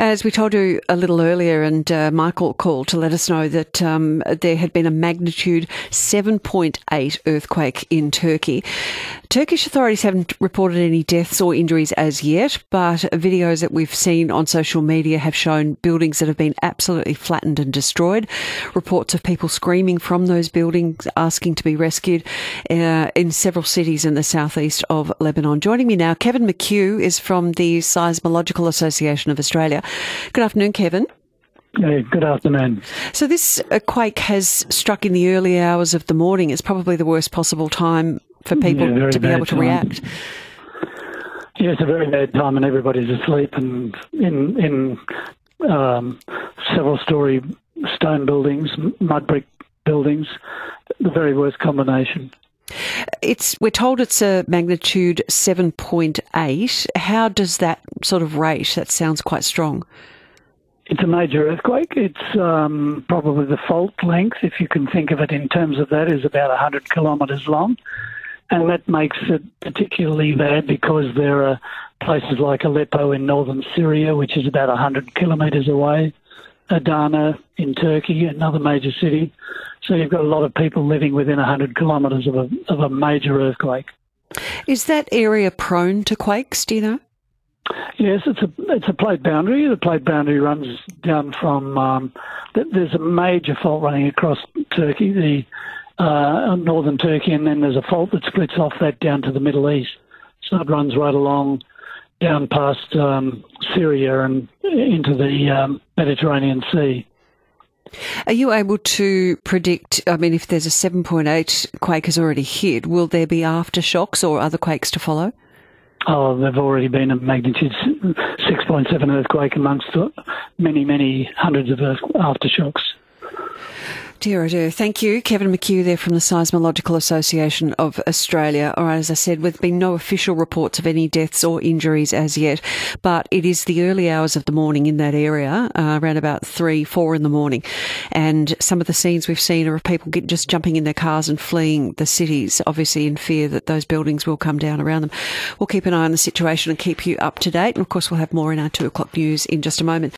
As we told you a little earlier, and uh, Michael called to let us know that um, there had been a magnitude 7.8 earthquake in Turkey. Turkish authorities haven't reported any deaths or injuries as yet, but videos that we've seen on social media have shown buildings that have been absolutely flattened and destroyed. Reports of people screaming from those buildings asking to be rescued uh, in several cities in the southeast of Lebanon. Joining me now, Kevin McCue is from the Seismological Association of Australia. Good afternoon, Kevin. Hey, good afternoon. So, this quake has struck in the early hours of the morning. It's probably the worst possible time for people Yeah, to be able to time. react. Yeah, it's a very bad time, and everybody's asleep, and in in um, several story stone buildings, mud brick buildings, the very worst combination. It's we're told it's a magnitude seven point eight. How does that sort of rate? That sounds quite strong. It's a major earthquake. It's um, probably the fault length, if you can think of it in terms of that, is about 100 kilometres long. And that makes it particularly bad because there are places like Aleppo in northern Syria, which is about 100 kilometres away, Adana in Turkey, another major city. So you've got a lot of people living within 100 kilometres of a, of a major earthquake. Is that area prone to quakes? Do you know? Yes, it's a it's a plate boundary. The plate boundary runs down from um, there's a major fault running across Turkey, the uh, northern Turkey, and then there's a fault that splits off that down to the Middle East. So it runs right along down past um, Syria and into the um, Mediterranean Sea. Are you able to predict? I mean, if there's a seven point eight quake has already hit, will there be aftershocks or other quakes to follow? Oh, there've already been a magnitude 6.7 earthquake amongst many, many hundreds of aftershocks. Dear, oh dear. Thank you, Kevin McCue there from the Seismological Association of Australia. All right, as I said, with been no official reports of any deaths or injuries as yet, but it is the early hours of the morning in that area, uh, around about three, four in the morning, and some of the scenes we've seen are of people get, just jumping in their cars and fleeing the cities, obviously in fear that those buildings will come down around them. We'll keep an eye on the situation and keep you up to date, and of course we'll have more in our two o'clock news in just a moment.